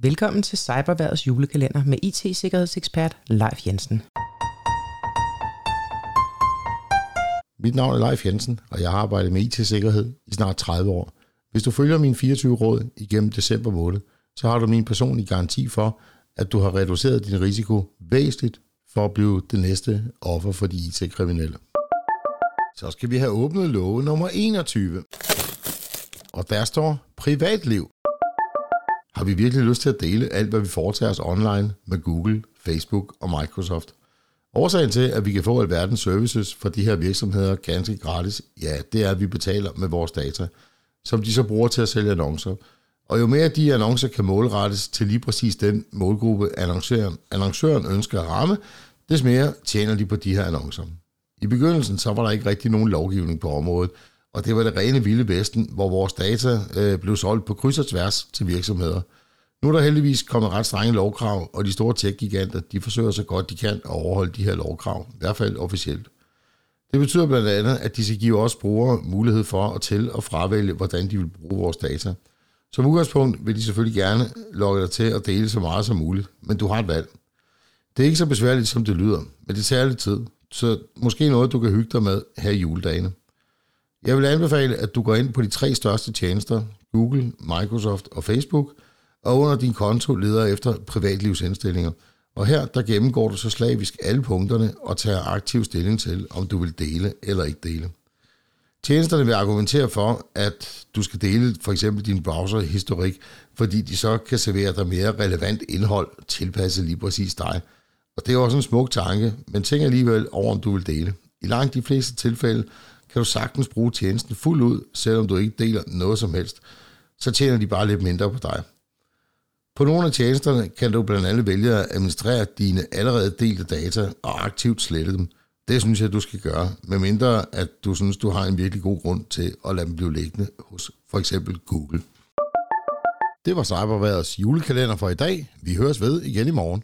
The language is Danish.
Velkommen til Cyberværdets julekalender med IT-sikkerhedsekspert Leif Jensen. Mit navn er Leif Jensen, og jeg har arbejdet med IT-sikkerhed i snart 30 år. Hvis du følger mine 24 råd igennem december måned, så har du min personlige garanti for, at du har reduceret din risiko væsentligt for at blive det næste offer for de IT-kriminelle. Så skal vi have åbnet love nummer 21. Og der står privatliv. Har vi virkelig lyst til at dele alt, hvad vi foretager os online med Google, Facebook og Microsoft? Årsagen til, at vi kan få alverdens services fra de her virksomheder ganske gratis, ja, det er, at vi betaler med vores data, som de så bruger til at sælge annoncer. Og jo mere de annoncer kan målrettes til lige præcis den målgruppe, annoncøren, annoncøren ønsker at ramme, des mere tjener de på de her annoncer. I begyndelsen så var der ikke rigtig nogen lovgivning på området, og det var det rene vilde vesten, hvor vores data øh, blev solgt på kryds og tværs til virksomheder. Nu er der heldigvis kommet ret strenge lovkrav, og de store tech-giganter, de forsøger så godt de kan at overholde de her lovkrav, i hvert fald officielt. Det betyder blandt andet, at de skal give os brugere mulighed for at til og fravælge, hvordan de vil bruge vores data. Som udgangspunkt vil de selvfølgelig gerne logge dig til at dele så meget som muligt, men du har et valg. Det er ikke så besværligt, som det lyder, men det tager lidt tid, så måske noget, du kan hygge dig med her i juledagene. Jeg vil anbefale, at du går ind på de tre største tjenester, Google, Microsoft og Facebook, og under din konto leder efter privatlivsindstillinger. Og her der gennemgår du så slavisk alle punkterne og tager aktiv stilling til, om du vil dele eller ikke dele. Tjenesterne vil argumentere for, at du skal dele for eksempel din browserhistorik, fordi de så kan servere dig mere relevant indhold tilpasset lige præcis dig. Og det er også en smuk tanke, men tænk alligevel over, om du vil dele. I langt de fleste tilfælde kan du sagtens bruge tjenesten fuldt ud, selvom du ikke deler noget som helst. Så tjener de bare lidt mindre på dig. På nogle af tjenesterne kan du blandt andet vælge at administrere dine allerede delte data og aktivt slette dem. Det synes jeg, du skal gøre, medmindre at du synes, du har en virkelig god grund til at lade dem blive liggende hos for eksempel Google. Det var Cyberværets julekalender for i dag. Vi høres ved igen i morgen.